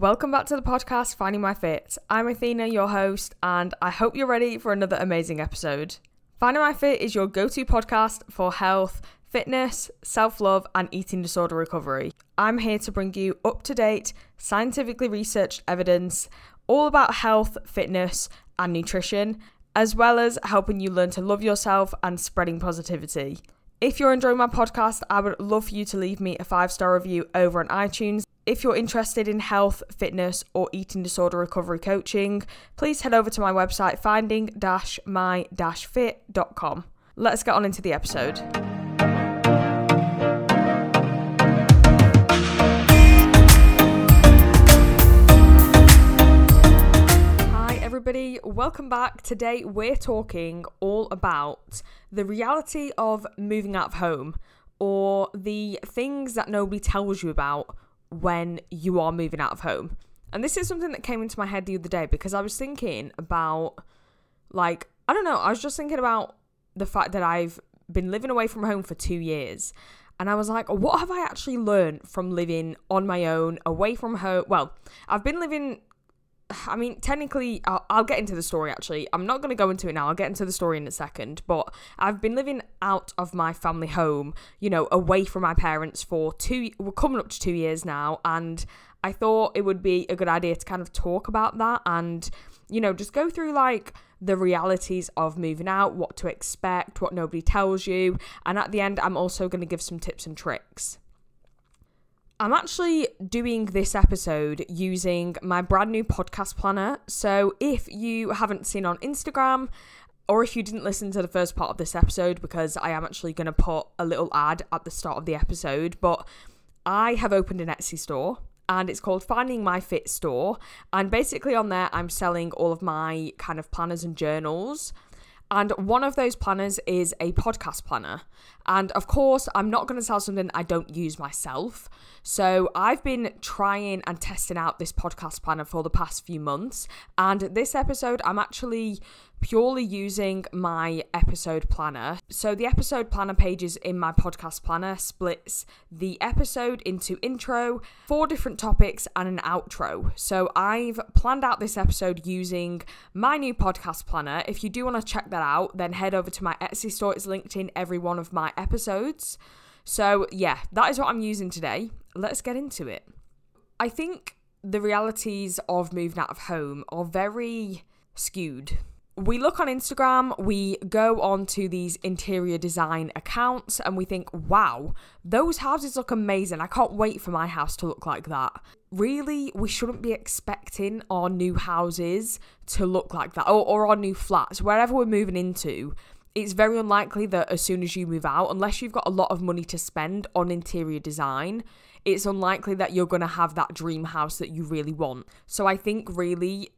Welcome back to the podcast, Finding My Fit. I'm Athina, your host, and I hope you're ready for another amazing episode. Finding My Fit is your go to podcast for health, fitness, self love, and eating disorder recovery. I'm here to bring you up to date, scientifically researched evidence all about health, fitness, and nutrition, as well as helping you learn to love yourself and spreading positivity. If you're enjoying my podcast, I would love for you to leave me a five star review over on iTunes. If you're interested in health, fitness, or eating disorder recovery coaching, please head over to my website finding my fit.com. Let's get on into the episode. Hi everybody. Welcome back. Today we're talking all about the reality of moving out of home or the things that nobody tells you about when you are moving out of home. And this is something that came into my head the other day because I was thinking about, like, I don't know, I was just thinking about the fact that I've been living away from home for two years. And I was like, what have I actually learned from living on my own, away from home? Well, I've been living I mean, technically, I'll, I'll, get into the story actually. I'm not going to go into it now. I'll get into the story in a second. But I've been living out of my family home, you know, away from my parents for two, we're coming up to two years now. And I thought it would be a good idea to kind of talk about that and, you know, just go through like the realities of moving out, what to expect, what nobody tells you. And at the end, I'm also going to give some tips and tricks. I'm actually doing this episode using my brand new podcast planner. So if you haven't seen on Instagram, or if you didn't listen to the first part of this episode, because I am actually going to put a little ad at the start of the episode, but I have opened an Etsy store and it's called Finding My Fit Store. And basically, on there, I'm selling all of my kind of planners and journals. And one of those planners is a podcast planner. And of course, I'm not going to sell something I don't use myself. So I've been trying and testing out this podcast planner for the past few months. And this episode, I'm actually purely using my episode planner. So the episode planner pages in my podcast planner splits the episode into intro, four different topics, and an outro. So I've planned out this episode using my new podcast planner. If you do want to check that out, then head over to my Etsy store. It's linked in every one of my episodes. So yeah, that is what I'm using today. Let's get into it. I think the realities of moving out of home are very skewed we look on Instagram, we go on to these interior design accounts, and we think, wow, those houses look amazing. I can't wait for my house to look like that. Really, we shouldn't be expecting our new houses to look like that, or, or our new flats, wherever we're moving into. It's very unlikely that as soon as you move out, unless you've got a lot of money to spend on interior design, it's unlikely that you're going to have that dream house that you really want. So I think really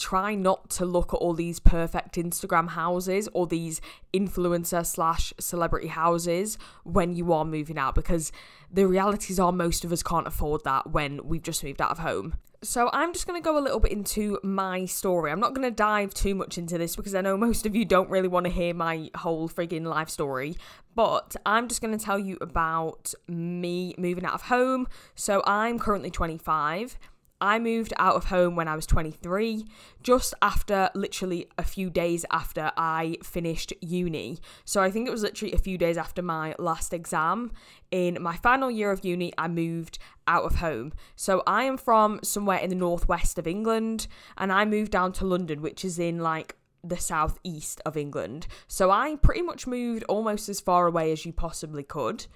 try not to look at all these perfect Instagram houses or these influencer slash celebrity houses when you are moving out because the realities are most of us can't afford that when we've just moved out of home. So I'm just going to go a little bit into my story. I'm not going to dive too much into this because I know most of you don't really want to hear my whole frigging life story, but I'm just going to tell you about me moving out of home. So I'm currently 25 I moved out of home when I was 23, just after literally a few days after I finished uni. So I think it was literally a few days after my last exam. In my final year of uni, I moved out of home. So I am from somewhere in the northwest of England, and I moved down to London, which is in like the southeast of England. So I pretty much moved almost as far away as you possibly could.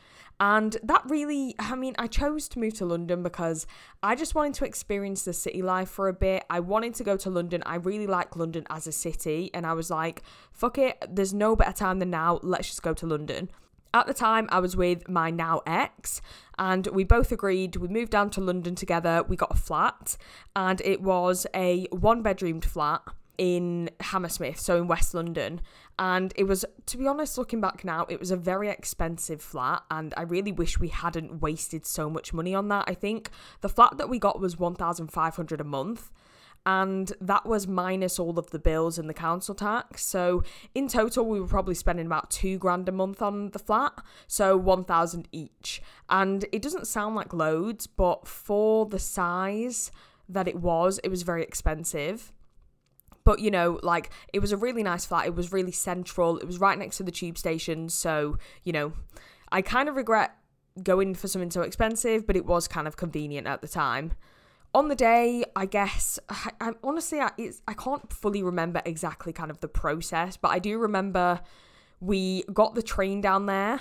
And that really, I mean, I chose to move to London because I just wanted to experience the city life for a bit. I wanted to go to London. I really like London as a city. And I was like, fuck it, there's no better time than now. Let's just go to London. At the time, I was with my now ex, and we both agreed. We moved down to London together. We got a flat, and it was a one bedroomed flat in Hammersmith, so in West London. And it was, to be honest, looking back now, it was a very expensive flat. And I really wish we hadn't wasted so much money on that. I think the flat that we got was 1,500 a month. And that was minus all of the bills and the council tax. So in total, we were probably spending about two grand a month on the flat. So 1,000 each. And it doesn't sound like loads, but for the size, that it was. It was very expensive. But you know, like it was a really nice flat. It was really central. It was right next to the tube station. So, you know, I kind of regret going for something so expensive, but it was kind of convenient at the time. On the day, I guess I, I honestly I, I can't fully remember exactly kind of the process, but I do remember we got the train down there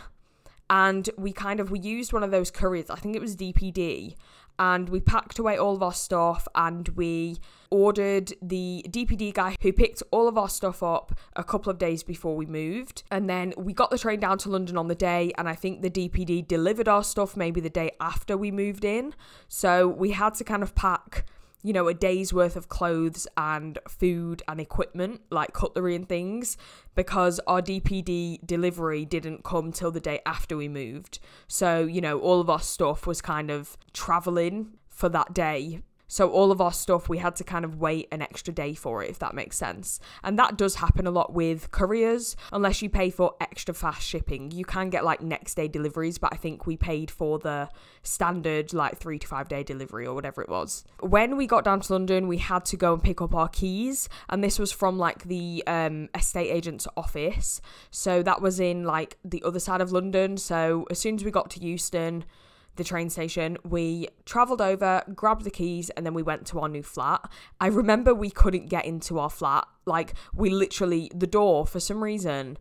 and we kind of we used one of those couriers. I think it was DPD, and we packed away all of our stuff and we ordered the DPD guy who picked all of our stuff up a couple of days before we moved. And then we got the train down to London on the day, and I think the DPD delivered our stuff maybe the day after we moved in. So we had to kind of pack you know, a day's worth of clothes and food and equipment, like cutlery and things, because our DPD delivery didn't come till the day after we moved. So, you know, all of our stuff was kind of traveling for that day so all of our stuff, we had to kind of wait an extra day for it, if that makes sense. And that does happen a lot with couriers, unless you pay for extra fast shipping. You can get like next day deliveries, but I think we paid for the standard like three to five day delivery or whatever it was. When we got down to London, we had to go and pick up our keys, and this was from like the um, estate agent's office. So that was in like the other side of London. So as soon as we got to Euston, the train station. We travelled over, grabbed the keys, and then we went to our new flat. I remember we couldn't get into our flat. Like, we literally, the door, for some reason,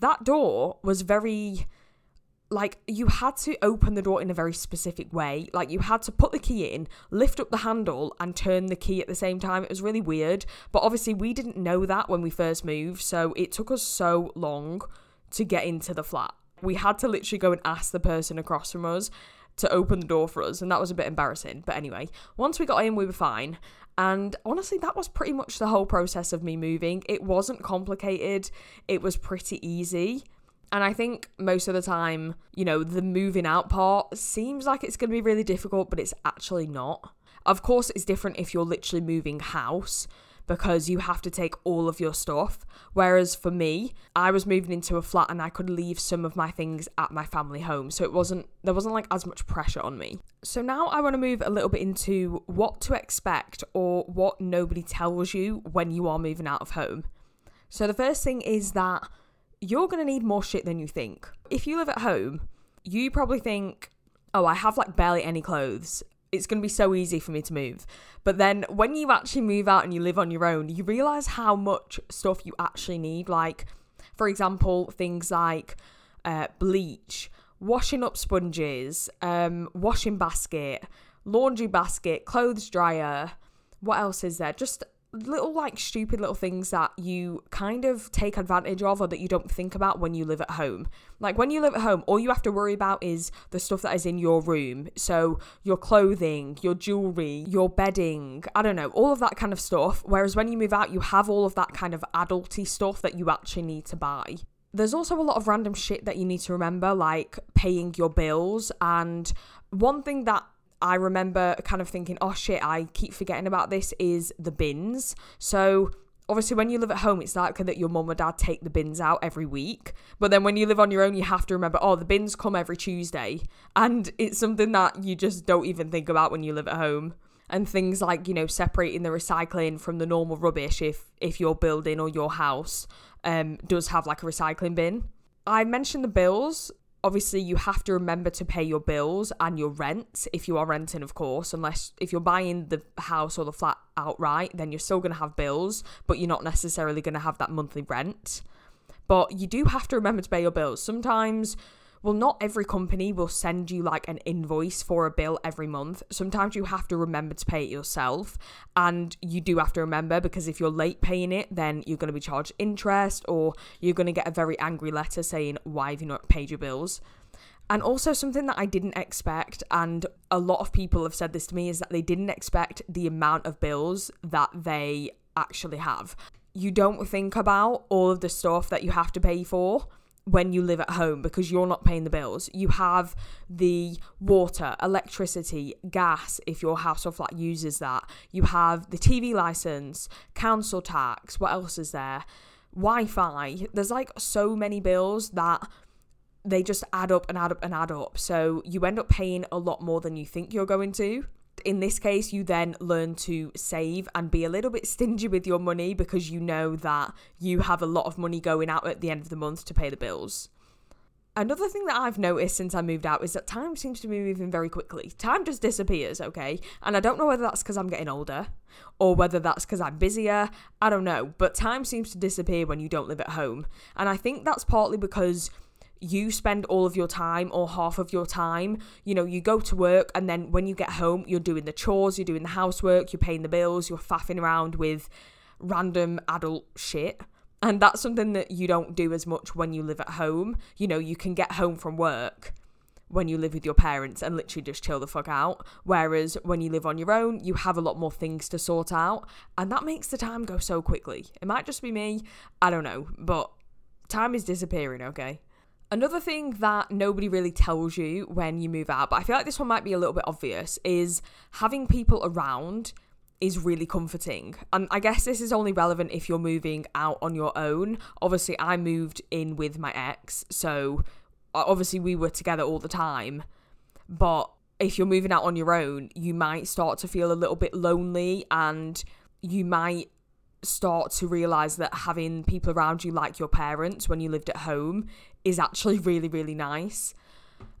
that door was very. Like, you had to open the door in a very specific way. Like, you had to put the key in, lift up the handle, and turn the key at the same time. It was really weird. But obviously, we didn't know that when we first moved. So it took us so long to get into the flat we had to literally go and ask the person across from us to open the door for us, and that was a bit embarrassing. But anyway, once we got in, we were fine. And honestly, that was pretty much the whole process of me moving. It wasn't complicated, it was pretty easy. And I think most of the time, you know, the moving out part seems like it's going to be really difficult, but it's actually not. Of course, it's different if you're literally moving house because you have to take all of your stuff. Whereas for me, I was moving into a flat and I could leave some of my things at my family home. So it wasn't, there wasn't like as much pressure on me. So now I want to move a little bit into what to expect or what nobody tells you when you are moving out of home. So the first thing is that you're going to need more shit than you think. If you live at home, you probably think, oh, I have like barely any clothes it's going to be so easy for me to move. But then when you actually move out and you live on your own, you realize how much stuff you actually need. Like, for example, things like uh, bleach, washing up sponges, um, washing basket, laundry basket, clothes dryer. What else is there? Just little like stupid little things that you kind of take advantage of or that you don't think about when you live at home. Like when you live at home, all you have to worry about is the stuff that is in your room. So your clothing, your jewelry, your bedding, I don't know, all of that kind of stuff. Whereas when you move out, you have all of that kind of adulty stuff that you actually need to buy there's also a lot of random shit that you need to remember, like paying your bills. And one thing that I remember kind of thinking, oh shit, I keep forgetting about this is the bins. So obviously when you live at home it's likely that your mum or dad take the bins out every week. But then when you live on your own you have to remember oh the bins come every tuesday. And it's something that you just don't even think about when you live at home. And things like you know separating the recycling from the normal rubbish if if your building or your house um does have like a recycling bin. I mentioned the bills obviously you have to remember to pay your bills and your rent if you are renting of course. Unless if you're buying the house or the flat outright then you're still going to have bills but you're not necessarily going to have that monthly rent. But you do have to remember to pay your bills. Sometimes well, not every company will send you like an invoice for a bill every month. Sometimes you have to remember to pay it yourself. And you do have to remember because if you're late paying it, then you're going to be charged interest or you're going to get a very angry letter saying, Why have you not paid your bills? And also, something that I didn't expect, and a lot of people have said this to me, is that they didn't expect the amount of bills that they actually have. You don't think about all of the stuff that you have to pay for when you live at home because you're not paying the bills. You have the water, electricity, gas if your house or flat uses that. You have the TV license, council tax. What else is there? Wi Fi. There's like so many bills that they just add up and add up and add up. So you end up paying a lot more than you think you're going to. In this case, you then learn to save and be a little bit stingy with your money because you know that you have a lot of money going out at the end of the month to pay the bills. Another thing that I've noticed since I moved out is that time seems to be moving very quickly. Time just disappears, okay? And I don't know whether that's because I'm getting older or whether that's because I'm busier. I don't know. But time seems to disappear when you don't live at home. And I think that's partly because you spend all of your time or half of your time. You know, you go to work and then when you get home, you're doing the chores, you're doing the housework, you're paying the bills, you're faffing around with random adult shit. And that's something that you don't do as much when you live at home. You know, you can get home from work when you live with your parents and literally just chill the fuck out. Whereas when you live on your own, you have a lot more things to sort out. And that makes the time go so quickly. It might just be me. I don't know. But time is disappearing, okay? Another thing that nobody really tells you when you move out, but I feel like this one might be a little bit obvious, is having people around is really comforting. And I guess this is only relevant if you're moving out on your own. Obviously, I moved in with my ex, so uh, obviously we were together all the time. But if you're moving out on your own, you might start to feel a little bit lonely and you might start to realize that having people around you like your parents when you lived at home is actually really, really nice.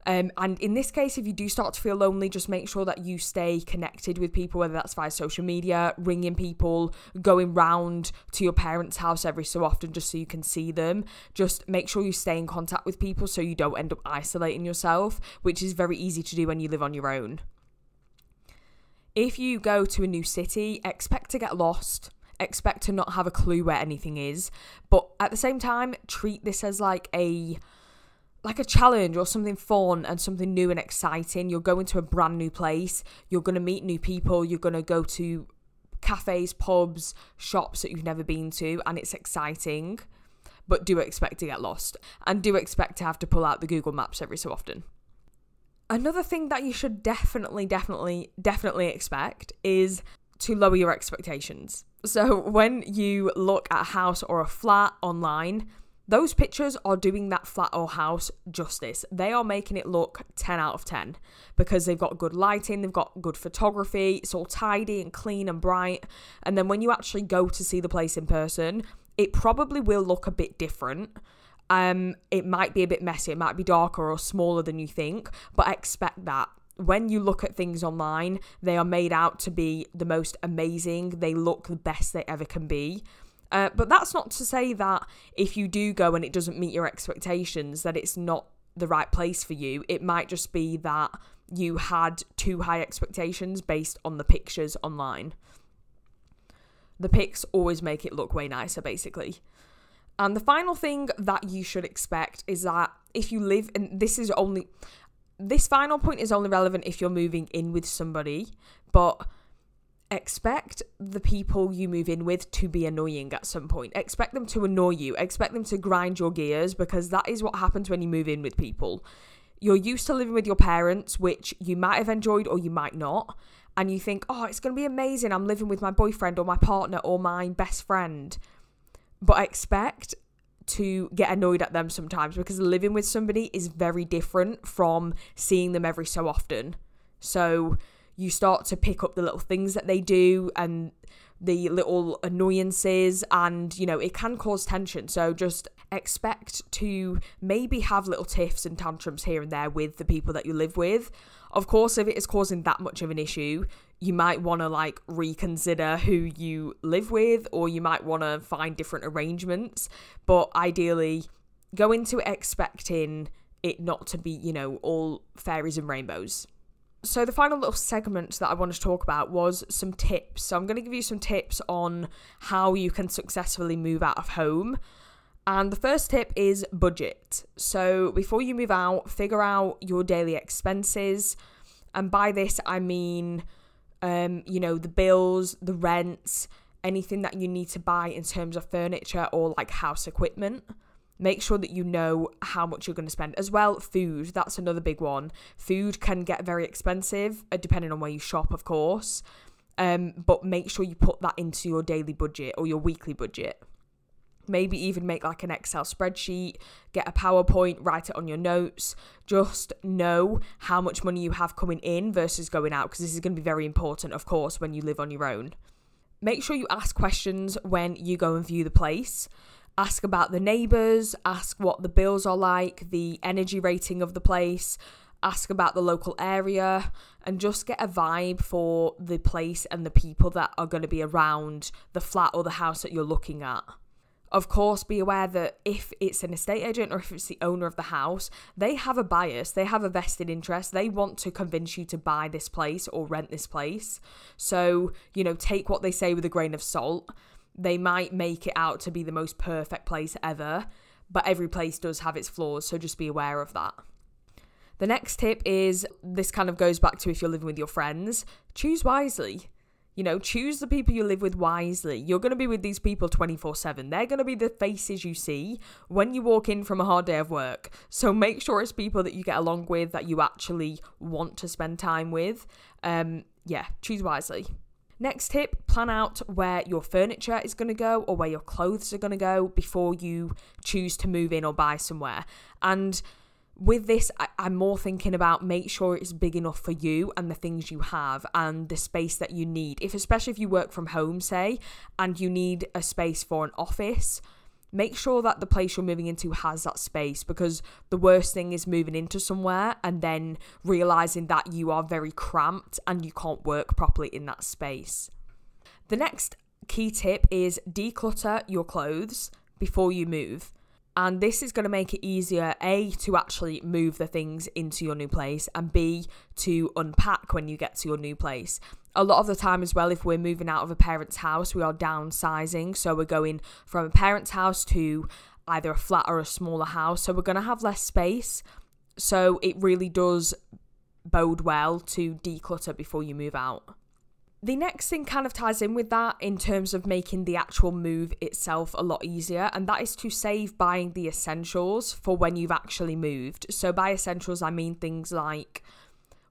Um, and in this case, if you do start to feel lonely, just make sure that you stay connected with people, whether that's via social media, ringing people, going round to your parents' house every so often just so you can see them. Just make sure you stay in contact with people so you don't end up isolating yourself, which is very easy to do when you live on your own. If you go to a new city, expect to get lost expect to not have a clue where anything is but at the same time treat this as like a like a challenge or something fun and something new and exciting. You're going to a brand new place, you're going to meet new people, you're going to go to cafes, pubs, shops that you've never been to, and it's exciting. But do expect to get lost and do expect to have to pull out the Google Maps every so often. Another thing that you should definitely, definitely, definitely expect is to lower your expectations. So when you look at a house or a flat online, those pictures are doing that flat or house justice. They are making it look 10 out of 10 because they've got good lighting, they've got good photography, it's all tidy and clean and bright. And then when you actually go to see the place in person, it probably will look a bit different. Um, it might be a bit messy, it might be darker or smaller than you think, but expect that when you look at things online, they are made out to be the most amazing. They look the best they ever can be. Uh, but that's not to say that if you do go and it doesn't meet your expectations, that it's not the right place for you. It might just be that you had too high expectations based on the pictures online. The pics always make it look way nicer, basically. And the final thing that you should expect is that if you live, and this is only, this final point is only relevant if you're moving in with somebody, but expect the people you move in with to be annoying at some point. Expect them to annoy you. Expect them to grind your gears because that is what happens when you move in with people. You're used to living with your parents, which you might have enjoyed or you might not. And you think, oh, it's going to be amazing. I'm living with my boyfriend or my partner or my best friend. But expect to get annoyed at them sometimes because living with somebody is very different from seeing them every so often. So, you start to pick up the little things that they do and the little annoyances and you know it can cause tension so just expect to maybe have little tiffs and tantrums here and there with the people that you live with of course if it is causing that much of an issue you might want to like reconsider who you live with or you might want to find different arrangements but ideally go into expecting it not to be you know all fairies and rainbows so the final little segment that I wanted to talk about was some tips. So I'm going to give you some tips on how you can successfully move out of home. And the first tip is budget. So before you move out, figure out your daily expenses. And by this, I mean, um, you know, the bills, the rents, anything that you need to buy in terms of furniture or like house equipment. Make sure that you know how much you're going to spend. As well, food, that's another big one. Food can get very expensive, uh, depending on where you shop, of course. Um, but make sure you put that into your daily budget or your weekly budget. Maybe even make like an Excel spreadsheet, get a PowerPoint, write it on your notes. Just know how much money you have coming in versus going out because this is going to be very important, of course, when you live on your own. Make sure you ask questions when you go and view the place. Ask about the neighbours, ask what the bills are like, the energy rating of the place, ask about the local area, and just get a vibe for the place and the people that are going to be around the flat or the house that you're looking at. Of course, be aware that if it's an estate agent or if it's the owner of the house, they have a bias, they have a vested interest, they want to convince you to buy this place or rent this place. So, you know, take what they say with a grain of salt. They might make it out to be the most perfect place ever, but every place does have its flaws, so just be aware of that. The next tip is this kind of goes back to if you're living with your friends, choose wisely. You know, choose the people you live with wisely. You're going to be with these people 24 7. They're going to be the faces you see when you walk in from a hard day of work. So make sure it's people that you get along with, that you actually want to spend time with. Um, yeah, choose wisely. Next tip plan out where your furniture is going to go or where your clothes are going to go before you choose to move in or buy somewhere. And with this, I, am more thinking about make sure it's big enough for you and the things you have and the space that you need. If especially if you work from home, say, and you need a space for an office, make sure that the place you're moving into has that space because the worst thing is moving into somewhere and then realizing that you are very cramped and you can't work properly in that space. The next key tip is declutter your clothes before you move. And this is going to make it easier, A, to actually move the things into your new place, and B, to unpack when you get to your new place. A lot of the time, as well, if we're moving out of a parent's house, we are downsizing. So we're going from a parent's house to either a flat or a smaller house. So we're going to have less space. So it really does bode well to declutter before you move out. The next thing kind of ties in with that in terms of making the actual move itself a lot easier, and that is to save buying the essentials for when you've actually moved. So, by essentials, I mean things like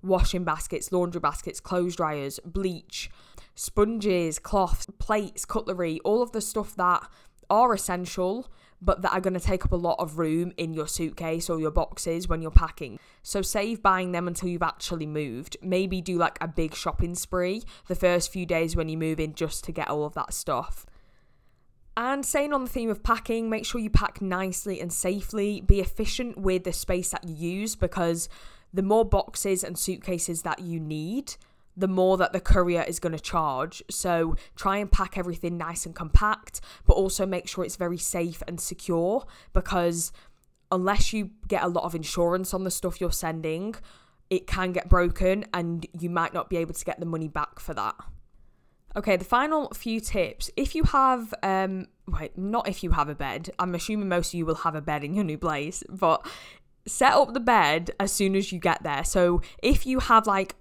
washing baskets, laundry baskets, clothes dryers, bleach, sponges, cloths, plates, cutlery, all of the stuff that are essential but that are going to take up a lot of room in your suitcase or your boxes when you're packing. So save buying them until you've actually moved. Maybe do like a big shopping spree the first few days when you move in just to get all of that stuff. And staying on the theme of packing, make sure you pack nicely and safely. Be efficient with the space that you use because the more boxes and suitcases that you need, the more that the courier is going to charge. So try and pack everything nice and compact, but also make sure it's very safe and secure because unless you get a lot of insurance on the stuff you're sending, it can get broken and you might not be able to get the money back for that. Okay, the final few tips. If you have, um, wait, not if you have a bed. I'm assuming most of you will have a bed in your new place, but set up the bed as soon as you get there. So if you have like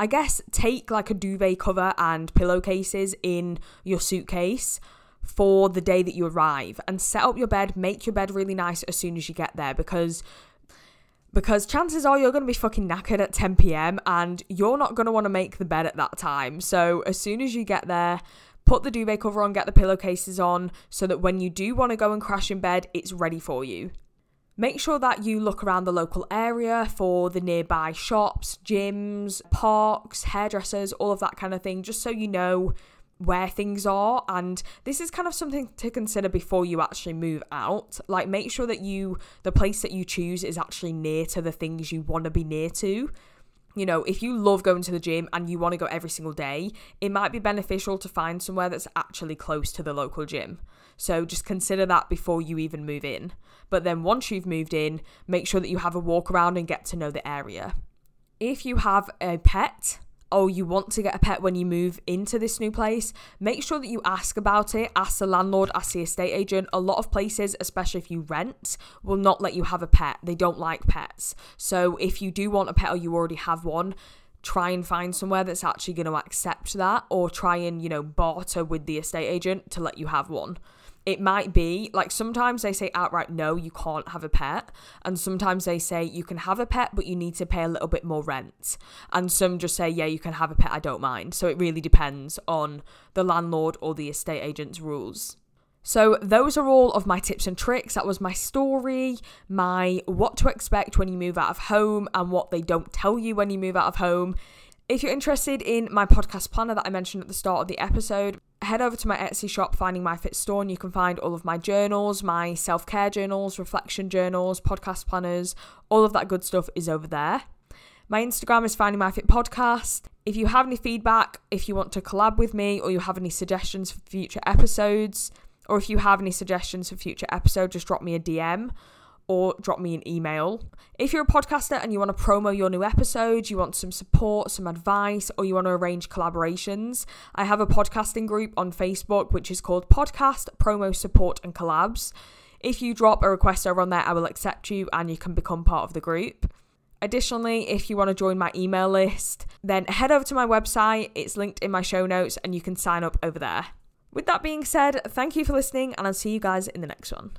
I guess take like a duvet cover and pillowcases in your suitcase for the day that you arrive and set up your bed, make your bed really nice as soon as you get there because because chances are you're going to be fucking knackered at 10 p.m. and you're not going to want to make the bed at that time. So as soon as you get there, put the duvet cover on, get the pillowcases on so that when you do want to go and crash in bed, it's ready for you. Make sure that you look around the local area for the nearby shops, gyms, parks, hairdressers, all of that kind of thing, just so you know where things are. And this is kind of something to consider before you actually move out. Like make sure that you the place that you choose is actually near to the things you want to be near to you know, if you love going to the gym and you want to go every single day, it might be beneficial to find somewhere that's actually close to the local gym. So just consider that before you even move in. But then once you've moved in, make sure that you have a walk around and get to know the area. If you have a pet, oh, you want to get a pet when you move into this new place, make sure that you ask about it. Ask the landlord, ask the estate agent. A lot of places, especially if you rent, will not let you have a pet. They don't like pets. So if you do want a pet or you already have one, try and find somewhere that's actually going to accept that or try and, you know, barter with the estate agent to let you have one it might be like sometimes they say outright no you can't have a pet and sometimes they say you can have a pet but you need to pay a little bit more rent and some just say yeah you can have a pet i don't mind so it really depends on the landlord or the estate agent's rules So, those are all of my tips and tricks. That was my story, my what to expect when you move out of home, and what they don't tell you when you move out of home. If you're interested in my podcast planner that I mentioned at the start of the episode, head over to my Etsy shop, Finding My Fit Store, and you can find all of my journals, my self care journals, reflection journals, podcast planners, all of that good stuff is over there. My Instagram is Finding My Fit Podcast. If you have any feedback, if you want to collab with me, or you have any suggestions for future episodes, or if you have any suggestions for future episodes, just drop me a DM or drop me an email. If you're a podcaster and you want to promo your new episode, you want some support, some advice, or you want to arrange collaborations, I have a podcasting group on Facebook which is called Podcast Promo Support and Collabs. If you drop a request over on there, I will accept you and you can become part of the group. Additionally, if you want to join my email list, then head over to my website. It's linked in my show notes and you can sign up over there. With that being said, thank you for listening and I'll see you guys in the next one.